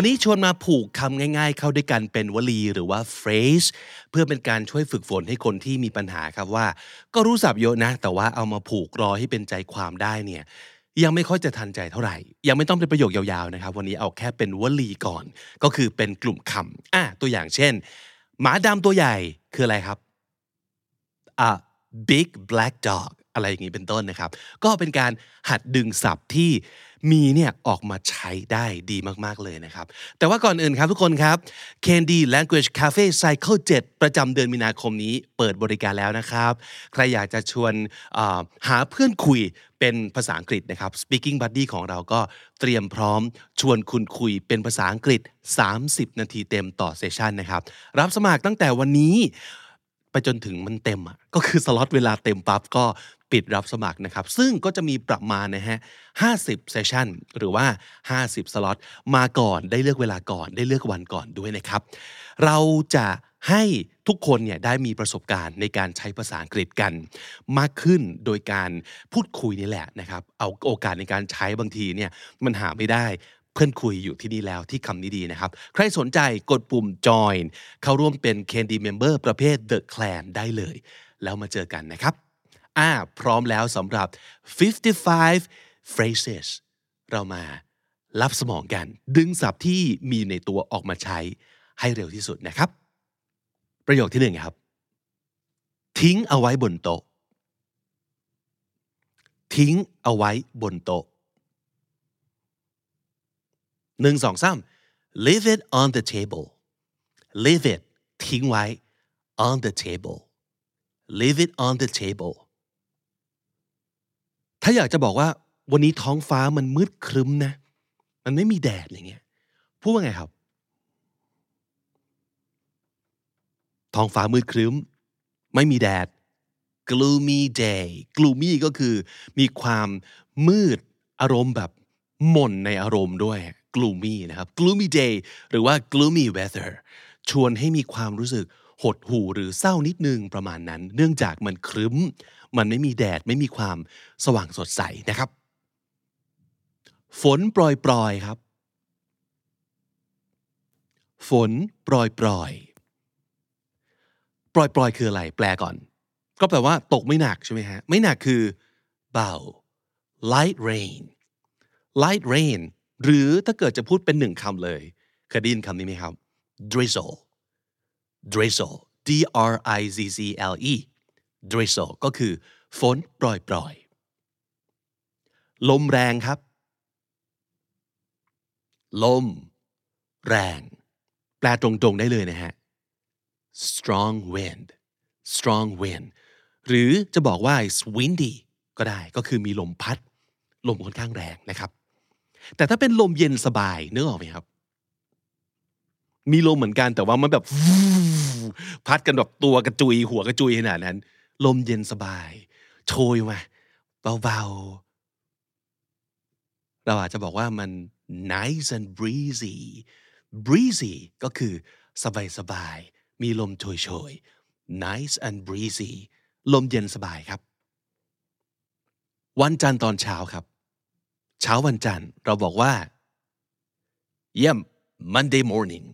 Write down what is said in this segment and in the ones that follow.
วันนี้ชวนมาผูกคำง่าย ๆ เข้าด้วยกันเป็นวลีหรือว่า phrase เพื่อเป็นการช่วยฝึกฝนให้คนที่มีปัญหาครับว่า ก็รู้สับเยอะนะ แต่ว่าเอามาผูกรอให้เป็นใจความได้เนี่ยยังไม่ค่อยจะทันใจเท่าไหร่ ยังไม่ต้องเป็นประโยคยาวๆนะครับ วันนี้เอาแค่เป็นวลีก่อน ก็คือเป็นกลุ่มคำอะตัวอย่างเช่น หมาดำตัวใหญ่คืออะไรครับ a big black dog อะไรอย่างนี้เป็นต้นนะครับ ก็เป็นการหัดดึงศัพท์ที่ มีเนี่ยออกมาใช้ได้ดีมากๆเลยนะครับ แต่ว่าก่อนอื่นครับทุกคนครับ Candy Language Cafe Cycle 7 ประจำเดือนมีนาคมนี้เปิดบริการแล้วนะครับ ใครอยากจะชวนหาเพื่อนคุยเป็นภาษาอังกฤษนะครับ Speaking Buddy ของเราก็เตรียมพร้อมชวนคุณคุยเป็นภาษาอังกฤษ 30 นาทีเต็มต่อเซสชันนะครับ รับสมัครตั้งแต่วันนี้ ไปจนถึงมันเต็มอะก็คือสล็อตเวลาเต็มปั๊บก็ปิดรับสมัครนะครับ ซึ่งก็จะมีประมาณนะฮะ50เซสชันหรือว่า 50 สล็อตมาก่อนได้เลือกเวลาก่อนได้เลือกวันก่อนด้วยนะครับ เราจะให้ทุกคนเนี่ยได้มีประสบการณ์ในการใช้ภาษาอังกฤษกัน มากขึ้นโดยการพูดคุยนี่แหละนะครับ เอาโอกาสในการใช้บางทีเนี่ยมันหาไม่ได้ เพื่อนคุยอยู่ที่นี่แล้วที่คำนี้ดีนะครับ ใครสนใจกดปุ่ม join เข้าร่วมเป็น Candy Member ประเภท The Clan ได้เลย แล้วมาเจอกันนะครับอ่าพร้อมแล้วสำหรับ 55 phrases เรามารับสมองกัน ดึงศัพท์ที่มีในตัวออกมาใช้ให้เร็วที่สุดนะครับ ประโยคที่หนึ่งครับ ทิ้งเอาไว้บนโต๊ะ ทิ้งเอาไว้บนโต๊ะ หนึ่งสองสาม leave it on the table leave it ทิ้งไว้ on the table leave it on the table ถ้าอยากจะบอกว่าวันนี้ท้องฟ้ามันมืดครึ้มนะ มันไม่มีแดดอะไรเงี้ย พูดว่าไงครับ ท้องฟ้ามืดครึ้ม ไม่มีแดด gloomy day gloomy ก็คือมีความมืดอารมณ์แบบหม่นในอารมณ์ด้วย gloomy นะครับ gloomy day หรือว่า gloomy weather ชวนให้มีความรู้สึกหดหู่หรือเศร้านิดนึงประมาณนั้น เนื่องจากมันครึ้ม มันไม่มีแดดไม่มีความสว่างสดใสนะครับ ฝนปรอยๆครับ ฝนปรอยๆปล่อยๆคืออะไร แปลก่อน ก็แปลว่าตกไม่หนักใช่ไหมฮะ ไม่หนักคือเบา light rain light rain หรือถ้าเกิดจะพูดเป็นหนึ่งคำเลยเคยได้ยินคำนี้ไหมครับ drizzle drizzle d r i z z l e drizzle ก็คือฝนปล่อยๆ ลมแรงครับ ลม แรง แปลตรงๆได้เลยนะฮะ strong wind strong wind หรือจะบอกว่า it's windy ก็ได้ก็คือมีลมพัด ลมค่อนข้างแรงนะครับ แต่ถ้าเป็นลมเย็นสบายนึกออกไหมครับ มีลมเหมือนกันแต่ว่ามันแบบพัดกันแบบตัวกระจุย หัวกระจุยขนาดนั้น ลมเย็นสบาย โชยมาเบาๆ เราอาจจะบอกว่ามัน nice and breezy breezy ก็คือสบายสบายๆมีลมโชยๆ nice and breezy ลมเย็นสบายครับ วันจันทร์ตอนเช้าครับ เช้าวันจันทร์เราบอกว่า เยี่ยม Monday morning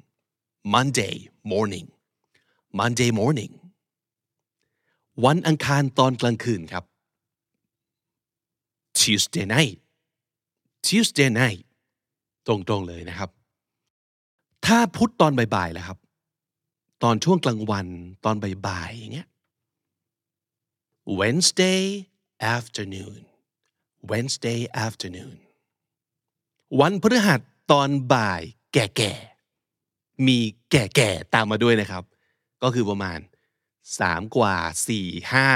Monday morning Monday morning วันอังคารตอนกลางคืนครับ Tuesday night Tuesday night ตรงๆเลยนะครับ ถ้าพุธตอนบ่ายๆแล้วครับ ตอนช่วงกลางวันตอนบ่ายๆอย่างเงี้ย Wednesday afternoon Wednesday afternoon วันพฤหัสตอนบ่ายแก่ๆ มีแก่ๆ ตามมาด้วยนะครับ ก็คือประมาณสามกว่าสี่ห้า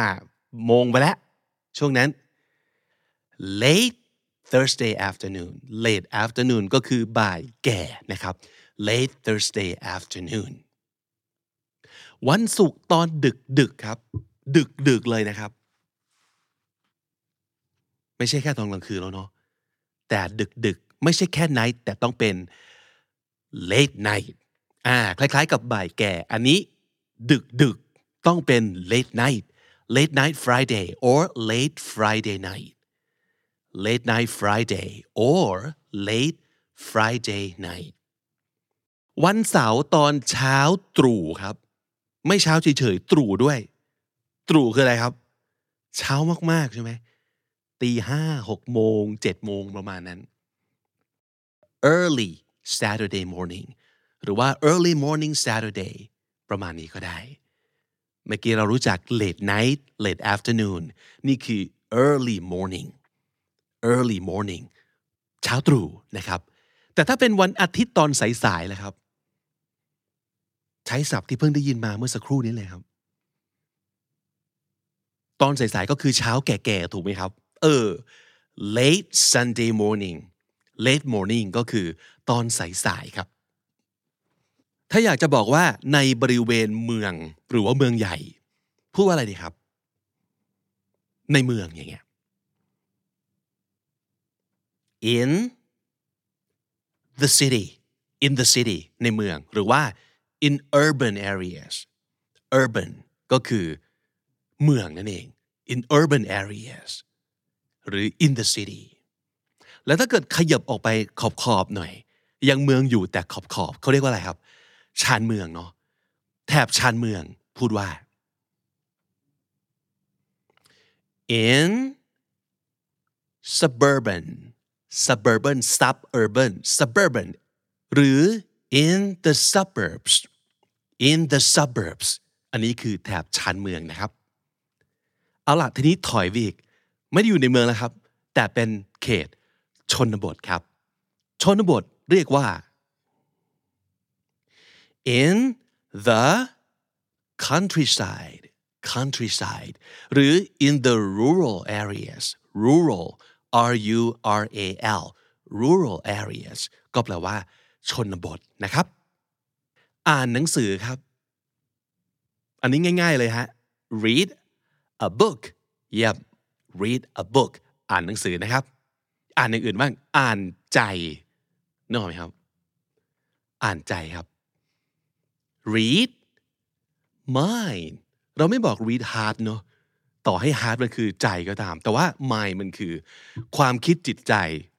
โมงไปแล้ว ช่วงนั้น late Thursday afternoon late afternoon ก็คือบ่ายแก่นะครับ late Thursday afternoon วันศุกร์ตอนดึกดึกครับ ดึกดึกเลยนะครับ ไม่ใช่แค่ตอนกลางคืนแล้วเนาะแต่ดึกดึกไม่ใช่แค่ night แต่ต้องเป็น late night อ่าคล้ายๆ กับบ่ายแก่ อันนี้ดึกดึกต้องเป็น late night late night Friday or late Friday night late night Friday or late Friday night วันเสาร์ตอนเช้าตรู่ครับ ไม่เช้าเฉยๆตรู่ด้วย ตรู่คืออะไรครับ เช้ามากๆใช่ไหม ตีห้าหกโมงเจ็ดโมงประมาณนั้น early Saturday morning หรือว่า early morning Saturday ประมาณนี้ก็ได้ เมื่อกี้เรารู้จัก late night late afternoon นี่คือ early morning early morning เช้าตรู่นะครับ แต่ถ้าเป็นวันอาทิตย์ตอนสายๆล่ะครับ ใช้ศัพท์ที่เพิ่งได้ยินมาเมื่อสักครู่นี้เลยครับ ตอนสายๆก็คือเช้าแก่ๆ ถูกไหมครับ เออ late Sunday morning late morning ก็คือตอนสายๆครับ ถ้าอยากจะบอกว่าในบริเวณเมืองหรือว่าเมืองใหญ่ พูดว่าอะไรดีครับ ในเมืองอย่างเงี้ย in the city in the city ในเมืองหรือว่า in urban areas urban ก็คือเมืองนั่นเอง in urban areas หรือ in the city แล้วถ้าเกิดขยับออกไปขอบขอบหน่อย ยังเมืองอยู่แต่ขอบขอบเขาเรียกว่าอะไรครับ ชานเมืองเนาะแถบชานเมืองพูดว่า in suburban suburban suburban suburban หรือ in the suburbs in the suburbs อันนี้คือแถบชานเมืองนะครับ เอาล่ะทีนี้ถอยวีก ไม่ได้อยู่ในเมืองแล้วครับ แต่เป็นเขตชนบทครับ ชนบทเรียกว่า in the countryside countryside หรือ in the rural areas rural R U R A L rural areas ก็แปลว่า ชนบทนะครับ อ่านหนังสือครับ อันนี้ง่าย ๆเลยฮะ read a book yep read a book อ่านหนังสือนะครับ อ่านอย่างอื่นบ้าง อ่านใจนึกออกไหมครับ อ่านใจครับ read mind เราไม่บอก read heart เนอะต่อให้ heart มันคือใจก็ตาม แต่ว่า mind มันคือ ความคิดจิตใจ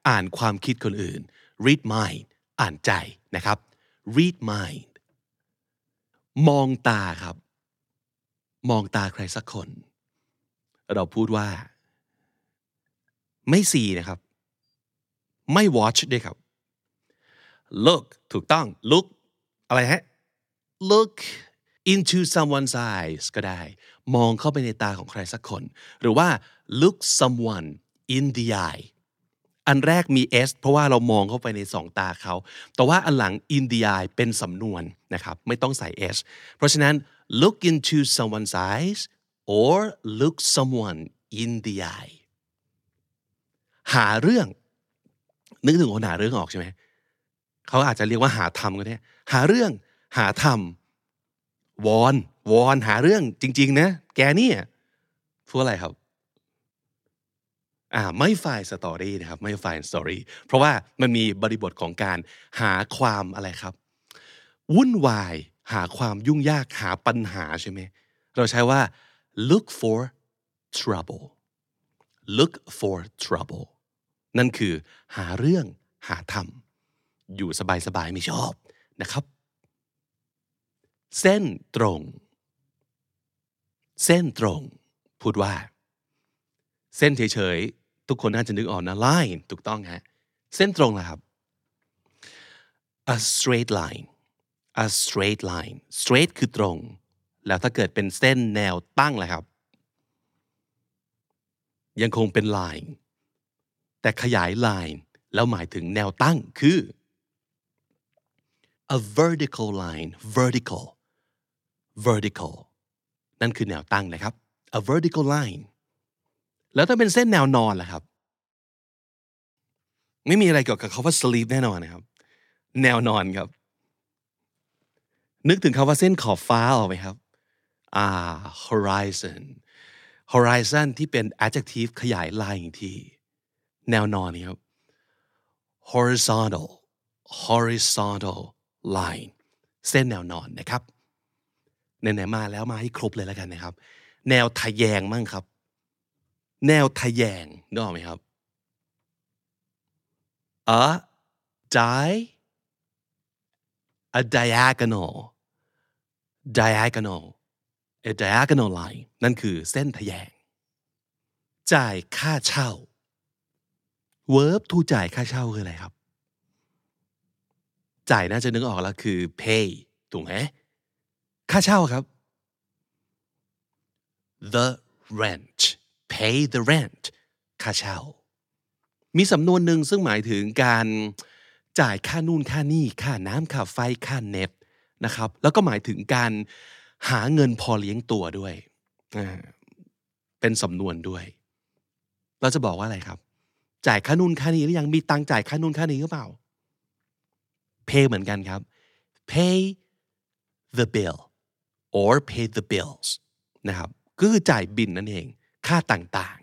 อ่านความคิดคนอื่น read mind อ่านใจนะครับ read mind มองตาครับ มองตาใครสักคน เราพูดว่า ไม่สีนะครับ ไม่ watch ด้วยครับ look ถูกต้อง look อะไรฮะ look into someone's eyes ก็ได้ มองเข้าไปในตาของใครสักคน หรือว่า look someone in the eye อันแรกมี s เพราะว่าเรามองเข้าไปในสองตาเขา แต่ว่าอันหลัง in the eye เป็นสำนวนนะครับ ไม่ต้องใส่ s เพราะฉะนั้น look into someone's eyes or look someone in the eye หาเรื่อง นึกถึงคนหาเรื่องออกใช่ไหมเขาอาจจะเรียกว่าหาทำก็ได้หาเรื่อง หาทำวอนวอนหาเรื่องจริง ๆ นะ แกเนี่ยพูดอะไรครับอ่าไม่ find story นะครับไม่ find story เพราะว่ามันมีบริบทของการหาความอะไรครับ วุ่นวายหาความยุ่งยากหาปัญหาใช่ไหมเราใช้ว่า look for trouble look for trouble นั่นคือหาเรื่องหาทำอยู่สบายๆไม่ชอบนะครับ เส้นตรง เส้นตรง พูดว่า เส้นเฉยๆ ทุกคนน่าจะนึกออกนะ line ถูกต้องฮะ เส้นตรงนะครับ a straight line a straight line straight คือตรง แล้วถ้าเกิดเป็นเส้นแนวตั้งล่ะครับ ยังคงเป็น line แต่ขยาย line แล้วหมายถึงแนวตั้งคือ a vertical line vertical vertical นั่นคือแนวตั้งนะครับ a vertical line แล้วถ้าเป็นเส้นแนวนอนล่ะครับ ไม่มีอะไรเกี่ยวกับคาว่า sleep แน่นอนนะครับ แนวนอนครับ นึกถึงคาว่าเส้นขอบฟ้าออกไหมครับอ่า horizon horizon ที่เป็น adjective ขยายลายอีกที แนวนอนนี่ครับ horizontal horizontal line เส้นแนวนอนนะครับไหนๆมาแล้วมาให้ครบเลยแล้วกันนะครับ แนวทะแยงมั่งครับ แนวทะแยงนึกออกไหมครับ a di a diagonal diagonal a diagonal line นั่นคือเส้นทะแยง จ่ายค่าเช่า verb to จ่ายค่าเช่าคืออะไรครับ จ่ายน่าจะนึกออกแล้วคือ pay ถูกไหมค่าเช่าครับ the rent pay the rent ค่าเช่า มีสำนวนหนึ่งซึ่งหมายถึงการจ่ายค่านู่นค่านี่ค่าน้ำค่าไฟค่าเน็ตนะครับ แล้วก็หมายถึงการหาเงินพอเลี้ยงตัวด้วย เป็นสำนวนด้วย เราจะบอกว่าอะไรครับ จ่ายค่านู่นค่านี้หรือยังมีตังจ่ายค่านู่นค่านี้หรือเปล่า pay เหมือนกันครับ pay the bill or pay the bills นะครับก็คือจ่ายบินนั่นเอง ค่าต่าง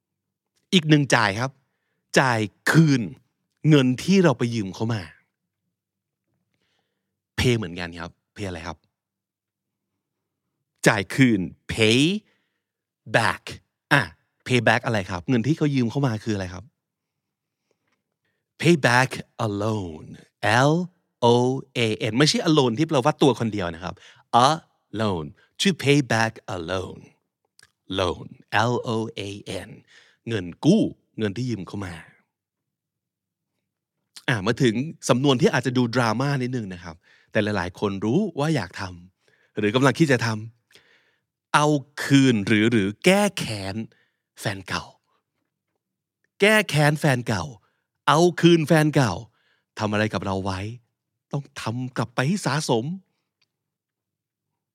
ๆ อีกหนึ่งจ่ายครับ จ่ายคืนเงินที่เราไปยืมเขามา pay เหมือนกันครับ pay อะไรครับ จ่ายคืน pay back อะ pay back อะไรครับ เงินที่เขายืมเข้ามาคืออะไรครับ pay back a loan L O A N ไม่ใช่ alone ที่แปลว่าตัวคนเดียวนะครับ a loan to pay back a loan loan L O A N เงินกู้ เงินที่ยืมเข้ามาอ่ามาถึงสำนวนที่อาจจะดูดราม่านิดนึงนะครับ แต่หลายๆ คนรู้ว่าอยากทำหรือกำลังคิดจะทำเอาคืนหรือหรือแก้แค้น แฟนเก่า แก้แค้นแฟนเก่า เอาคืนแฟนเก่าทำอะไรกับเราไว้ ต้องทำกลับไปให้สาสม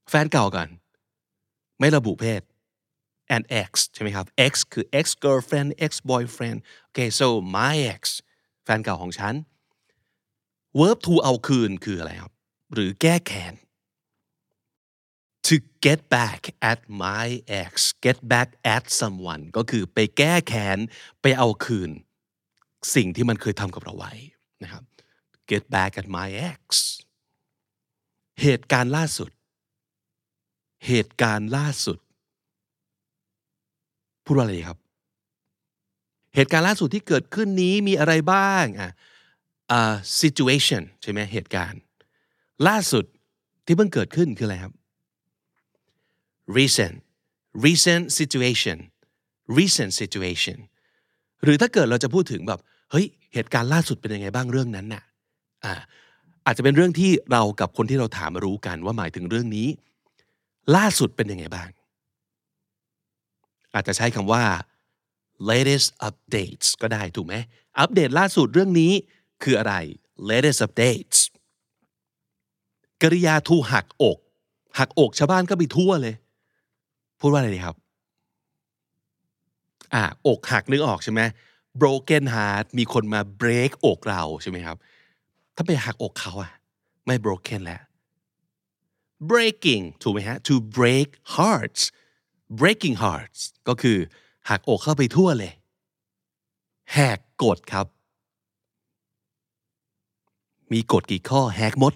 แฟนเก่ากัน ไม่ระบุเพศ and ex ใช่ไหมครับ ex คือ ex girlfriend ex boyfriend okay so my ex แฟนเก่าของฉัน verb to เอาคืนคืออะไรครับ หรือแก้แค้น to get back at my ex get back at someone ก็คือไปแก้แค้น ไปเอาคืน สิ่งที่มันเคยทำกับเราไว้นะครับ get back at my ex เหตุการณ์ล่าสุด เหตุการณ์ล่าสุด พูดว่าอะไรครับ เหตุการณ์ล่าสุดที่เกิดขึ้นนี้มีอะไรบ้างอะ uh, situation ใช่ไหมเหตุการณ์ ล่าสุดที่เพิ่งเกิดขึ้นคืออะไรครับ recent recent situation recent situation หรือถ้าเกิดเราจะพูดถึงแบบเฮ้ยเหตุการณ์ล่าสุดเป็นยังไงบ้างเรื่องนั้นน่ะอ่าอาจจะเป็นเรื่องที่เรากับคนที่เราถามรู้กันว่าหมายถึงเรื่องนี้ ล่าสุดเป็นยังไงบ้าง อาจจะใช้คำว่า latest updates ก็ได้ถูกไหมอัปเดตล่าสุดเรื่องนี้คืออะไร latest updates กริยาทูหักอก หักอกชาวบ้านก็ไปทั่วเลย พูดว่าอะไรดีครับอ่าอกหักนึกออกใช่ไหม broken heart มีคนมา break อกเราใช่ไหมครับ ถ้าไปหักอกเขาอะไม่ broken แล้ว breaking ถูกไหมฮะ to break hearts breaking hearts ก็คือหักอกเข้าไปทั่วเลย แหกกฎครับ มีกฎกี่ข้อแหกหมด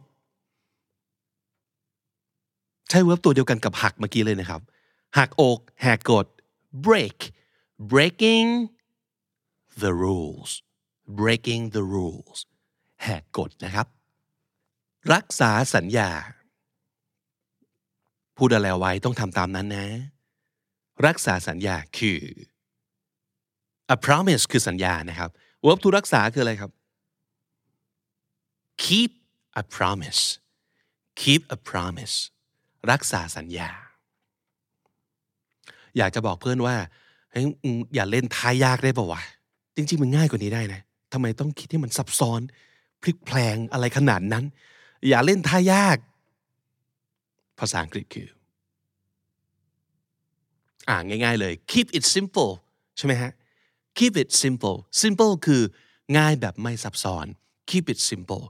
ใช้เวิร์บตัวเดียวกันกับหักเมื่อกี้เลยนะครับ หักอกแหกกฎ break breaking the rules breaking the rules แหกกฎนะครับ รักษาสัญญา พูดอะไรไว้ต้องทำตามนั้นนะ รักษาสัญญาคือ a promise คือสัญญานะครับ verb to รักษาคืออะไรครับ keep a promise keep a promise รักษาสัญญา อยากจะบอกเพื่อนว่าเฮ้ยอย่าเล่นทายยากได้ป่าวะจริงๆมันง่ายกว่านี้ได้นะทำไมต้องคิดให้มันซับซ้อนพลิกแพลงอะไรขนาดนั้น อย่าเล่นทายาก ภาษาอังกฤษคือ อ่าง่าย ๆ เลย keep it simple ใช่ไหมฮะ keep it simple simple คือง่ายแบบไม่ซับซ้อน keep it simple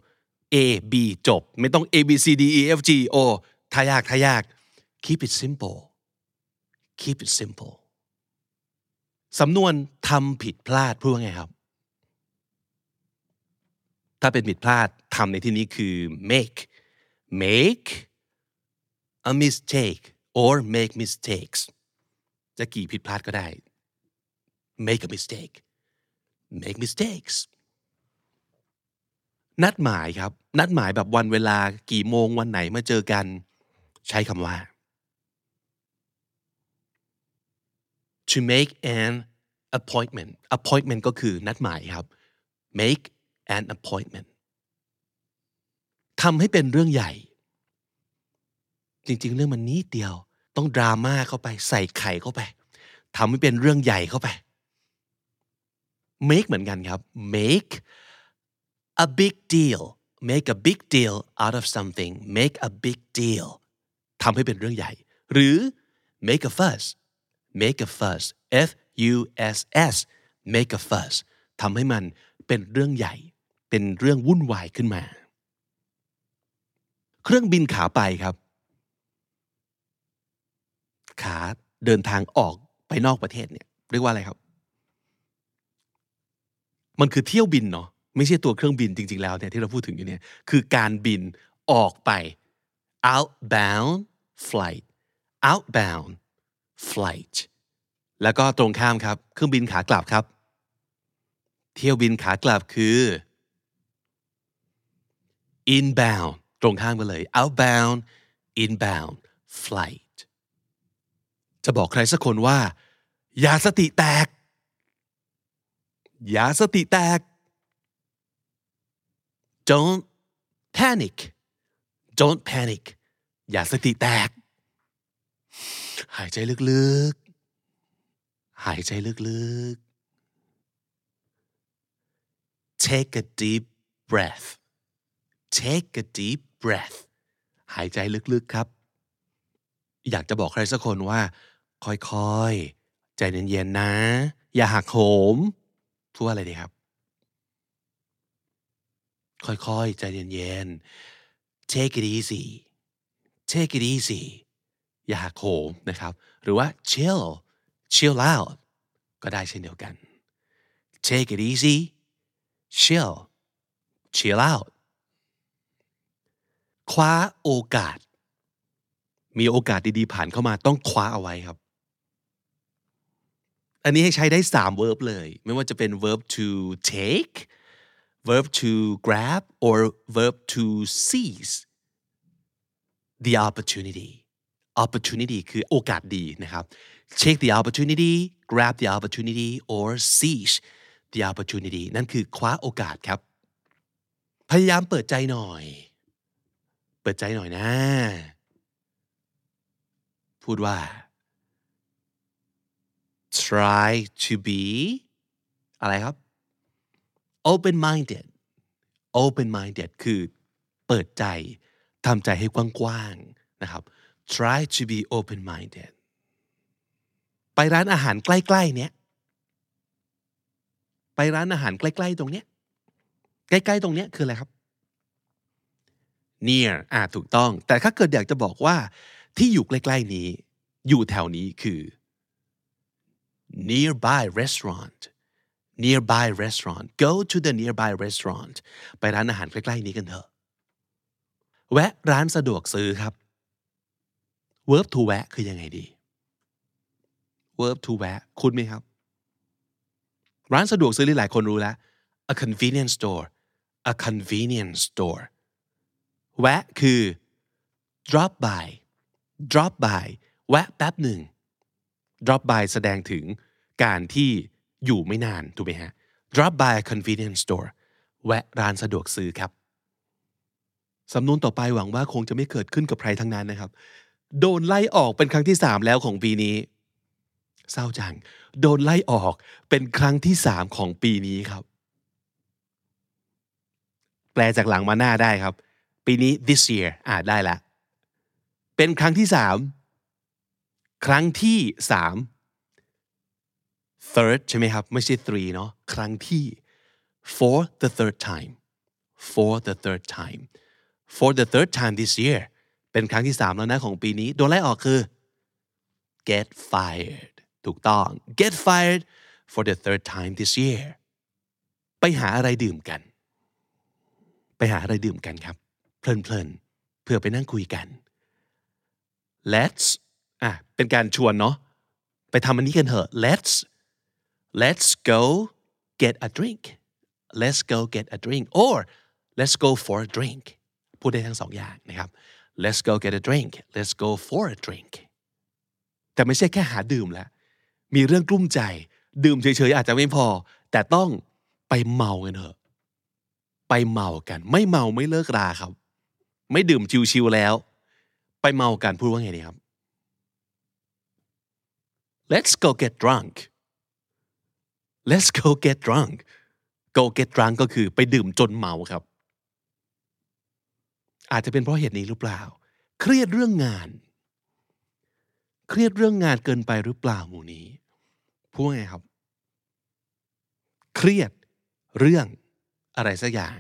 A B จบ ไม่ต้อง A B C D E F G O ทายากทายาก keep it simple keep it simple สำนวนทำผิดพลาดพูดว่าไงครับ ถ้าเป็นผิดพลาดทำในที่นี้คือ make make a mistake or make mistakes จะกี่ผิดพลาดก็ได้ make a mistake make mistakes นัดหมายครับ นัดหมายแบบวันเวลากี่โมงวันไหนมาเจอกัน ใช้คำว่า to make an appointment appointment ก็คือนัดหมายครับ make an appointment ทำให้เป็นเรื่องใหญ่ จริง ๆ เรื่องมันนิดเดียว ต้องดราม่าเข้าไปใส่ไข่เข้าไปทำให้เป็นเรื่องใหญ่เข้าไป make เหมือนกันครับ make a big deal make a big deal out of something make a big deal ทำให้เป็นเรื่องใหญ่ หรือ make a fuss make a fuss f u s s make a fuss ทำให้มันเป็นเรื่องใหญ่ เป็นเรื่องวุ่นวายขึ้นมา เครื่องบินขาไปครับ ขาเดินทางออกไปนอกประเทศเนี่ย เรียกว่าอะไรครับ มันคือเที่ยวบินเนาะไม่ใช่ตัวเครื่องบินจริง ๆ แล้วเนี่ยที่เราพูดถึงอยู่เนี่ยคือการบินออกไป outbound flight outbound flight แล้วก็ตรงข้ามครับเครื่องบินขากลับครับ เที่ยวบินขากลับคือ inbound ตรงข้ามกันเลย outbound inbound flight จะบอกใครสักคนว่า อย่าสติแตก อย่าสติแตก don't panic don't panic อย่าสติแตก หายใจลึกๆ หายใจลึกๆ take a deep breath take a deep breath หายใจลึกๆครับ อยากจะบอกใครสักคนว่า ค่อยๆ ใจเย็นๆนะ อย่าหักโหมพูดว่าอะไรดีครับ ค่อยๆ ใจเย็นๆ take it easy take it easy อย่าหักโหมนะครับ หรือว่า chill chill out ก็ได้เช่นเดียวกัน take it easy chill chill out คว้าโอกาส มีโอกาสดีๆผ่านเข้ามาต้องคว้าเอาไว้ครับ อันนี้ให้ใช้ได้3 verb เลย ไม่ว่าจะเป็น verb to take verb to grab or verb to seize the opportunity opportunity คือโอกาสดีนะครับ take the opportunity grab the opportunity or seize the opportunity นั่นคือคว้าโอกาสครับ พยายามเปิดใจหน่อย เปิดใจหน่อยนะ พูดว่า try to be อะไรครับ open minded open minded คือเปิดใจทำใจให้กว้างๆนะครับ try to be open minded ไปร้านอาหารใกล้ๆเนี้ยไปร้านอาหารใกล้ๆตรงเนี้ยใกล้ๆตรงเนี้ยคืออะไรครับ near อ่าถูกต้อง แต่ถ้าเกิดอยากจะบอกว่าที่อยู่ใกล้ๆนี้ อยู่แถวนี้คือ nearby restaurant nearby restaurant go to the nearby restaurant ไปร้านอาหารใกล้ๆนี้กันเถอะ แวะร้านสะดวกซื้อครับ verb to แวะคือยังไงดี verb to แวะคุณไหมครับ ร้านสะดวกซื้อหลายคนรู้แล้ว a convenience store a convenience store แวะคือ drop by drop by แวะแป๊บหนึ่ง drop by แสดงถึงการที่อยู่ไม่นาน ถูกไหมฮะ drop by a convenience store แวะร้านสะดวกซื้อครับ สำนวนต่อไปหวังว่าคงจะไม่เกิดขึ้นกับใครทั้งนั้นนะครับ โดนไล่ออกเป็นครั้งที่สามแล้วของปีนี้ เศร้าจัง โดนไล่ออกเป็นครั้งที่สามของปีนี้ครับ แปลจากหลังมาหน้าได้ครับ ปีนี้ this year อ่าได้ละ เป็นครั้งที่สามครั้งที่สาม third ใช่ไหมครับ ไม่ใช่ three เนาะครั้งที่ for the third time for the third time for the third time this year เป็นครั้งที่ 3 แล้วนะของปีนี้ โดนไล่ออกคือ get fired ถูกต้อง get fired for the third time this year ไปหาอะไรดื่มกัน ไปหาอะไรดื่มกันครับ เพลินๆเพื่อไปนั่งคุยกัน let's อะเป็นการชวนเนาะไปทำอันนี้กันเถอะ let's let's go get a drink let's go get a drink or let's go for a drink พูดได้ทั้งสองอย่างนะครับ let's go get a drink let's go for a drink แต่ไม่ใช่แค่หาดื่มแล้วมีเรื่องกลุ้มใจ ดื่มเฉยๆอาจจะไม่พอ แต่ต้องไปเมากันเถอะ ไปเมากัน ไม่เมาไม่เลิกราครับ ไม่ดื่มชิวๆแล้ว ไปเมากันพูดว่าไงดีครับ let's go get drunk let's go get drunk go get drunk ก็คือไปดื่มจนเมาครับ อาจจะเป็นเพราะเหตุนี้หรือเปล่า เครียดเรื่องงาน เครียดเรื่องงานเกินไปหรือเปล่าหมู่นี้พูดว่าไงครับ เครียดเรื่องอะไรสักอย่าง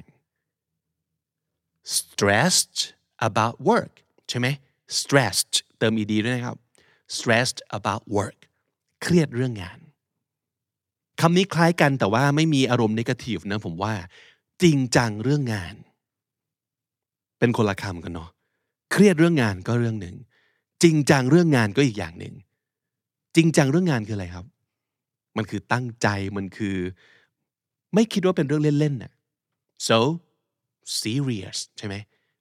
stressed about work ใช่ไหม stressed เติม ed ด้วยนะครับ stressed about work เครียดเรื่องงานคำนี้คล้ายกันแต่ว่าไม่มีอารมณ์นกาทีฟนะผมว่า จริงจังเรื่องงาน เป็นคนละคำกันเนาะเครียดเรื่องงานก็เรื่องหนึ่ง จริงจังเรื่องงานก็อีกอย่างหนึ่ง จริงจังเรื่องงานคืออะไรครับ มันคือตั้งใจมันคือ ไม่คิดว่าเป็นเรื่องเล่นๆน่ะ so serious ใช่ไหม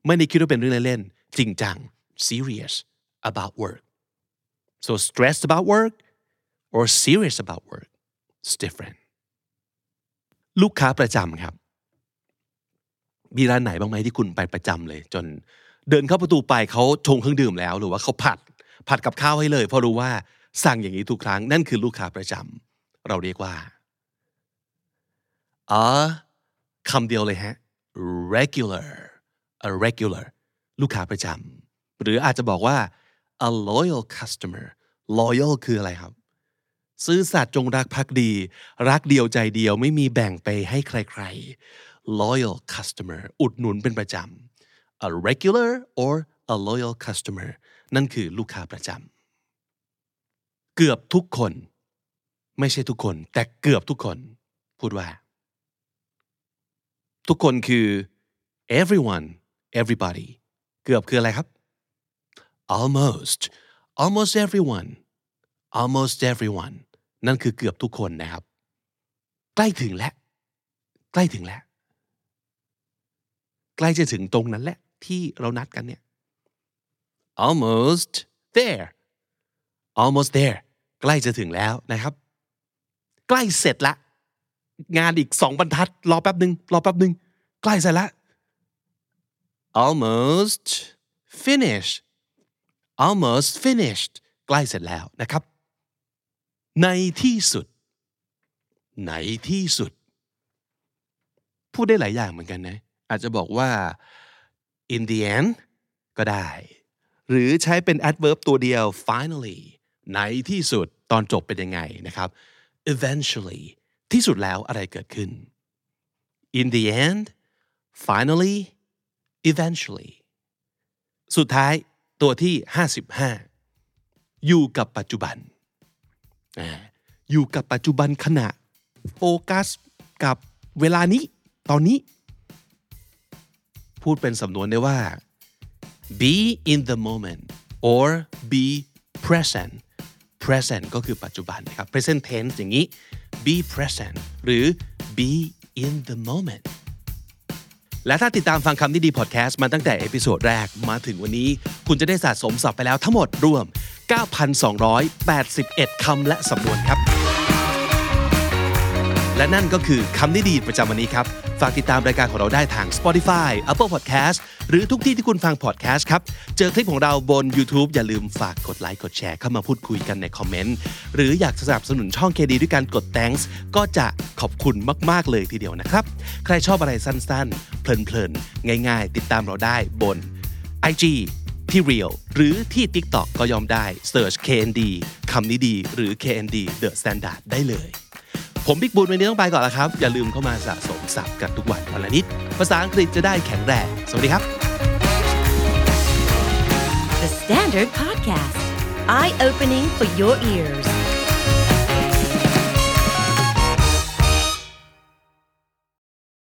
ไม่ได้คิดว่าเป็นเรื่องเล่นๆจริงจัง serious about work so stressed about work or serious about work it's different ลูกค้าประจำครับ มีร้านไหนบ้างไหมที่คุณไปประจำเลย จนเดินเข้าประตูไปเขาชงเครื่องดื่มแล้ว หรือว่าเขาผัดผัดกับข้าวให้เลย เพราะรู้ว่าสั่งอย่างนี้ทุกครั้งนั่นคือลูกค้าประจำเราเรียกว่าอ๋อคำเดียวเลยฮะ regular a regular ลูกค้าประจำหรืออาจจะบอกว่า a loyal customer loyal คืออะไรครับ ซื่อสัตย์จงรักภักดี รักเดียวใจเดียวไม่มีแบ่งไปให้ใครๆ loyal customer อุดหนุนเป็นประจำ a regular or a loyal customer นั่นคือลูกค้าประจำเกือบทุกคน ไม่ใช่ทุกคน แต่เกือบทุกคน พูดว่า ทุกคนคือ everyone everybody เกือบคืออะไรครับ almost almost everyone almost everyone นั่นคือเกือบทุกคนนะครับ ใกล้ถึงแล้ว ใกล้ถึงแล้ว ใกล้จะถึงตรงนั้นแหละ ที่เรานัดกันเนี่ย almost there almost there ใกล้จะถึงแล้วนะครับ ใกล้เสร็จละ งานอีกสองบรรทัด รอแป๊บหนึ่งรอแป๊บหนึ่งใกล้เสร็จละ almost finished almost finished ใกล้เสร็จแล้วนะครับ ในที่สุด ในที่สุด พูดได้หลายอย่างเหมือนกันนะ อาจจะบอกว่า in the end ก็ได้ หรือใช้เป็น adverb ตัวเดียว finally ในที่สุดตอนจบเป็นยังไงนะครับ eventually ที่สุดแล้วอะไรเกิดขึ้น in the end finally eventually สุดท้ายตัวที่ 55 อยู่กับปัจจุบัน อยู่กับปัจจุบันขณะ โฟกัสกับเวลานี้ ตอนนี้ พูดเป็นสำนวนได้ว่า be in the moment or be present present ก็คือปัจจุบันนะครับ present tense อย่างนี้ be present หรือ be in the moment และถ้าติดตามฟังคำนี้ดีพอดแคสต์มาตั้งแต่ episode แรกมาถึงวันนี้ คุณจะได้สะสมศัพท์ไปแล้วทั้งหมดรวม 9,281 คำและสำนวนครับ และนั่นก็คือคำนี้ดีประจำวันนี้ครับ ฝากติดตามรายการของเราได้ทาง Spotify Apple Podcast หรือทุกที่ที่คุณฟัง podcast ครับ เจอคลิปของเราบน YouTube อย่าลืมฝากกดไลค์กดแชร์เข้ามาพูดคุยกันในคอมเมนต์ หรืออยากสนับสนุนช่องเคดีด้วยการกด thanks ก็จะขอบคุณมาก ๆ เลยทีเดียวนะครับ ใครชอบอะไรสั้น ๆ เพลิน ๆ ง่าย ๆ ติดตามเราได้บน IG ที่ Real หรือที่ TikTok ก็ยอมได้ Search KND คำนี้ดี หรือ KND The Standard ได้เลย ผมบิ๊กบูลวันนี้ต้องไปก่อนแล้วครับ อย่าลืมเข้ามาสะสมศัพท์กันทุกวันวันละนิด ภาษาอังกฤษจะได้แข็งแรง สวัสดีครับ Standard Podcast, eye opening for your ears.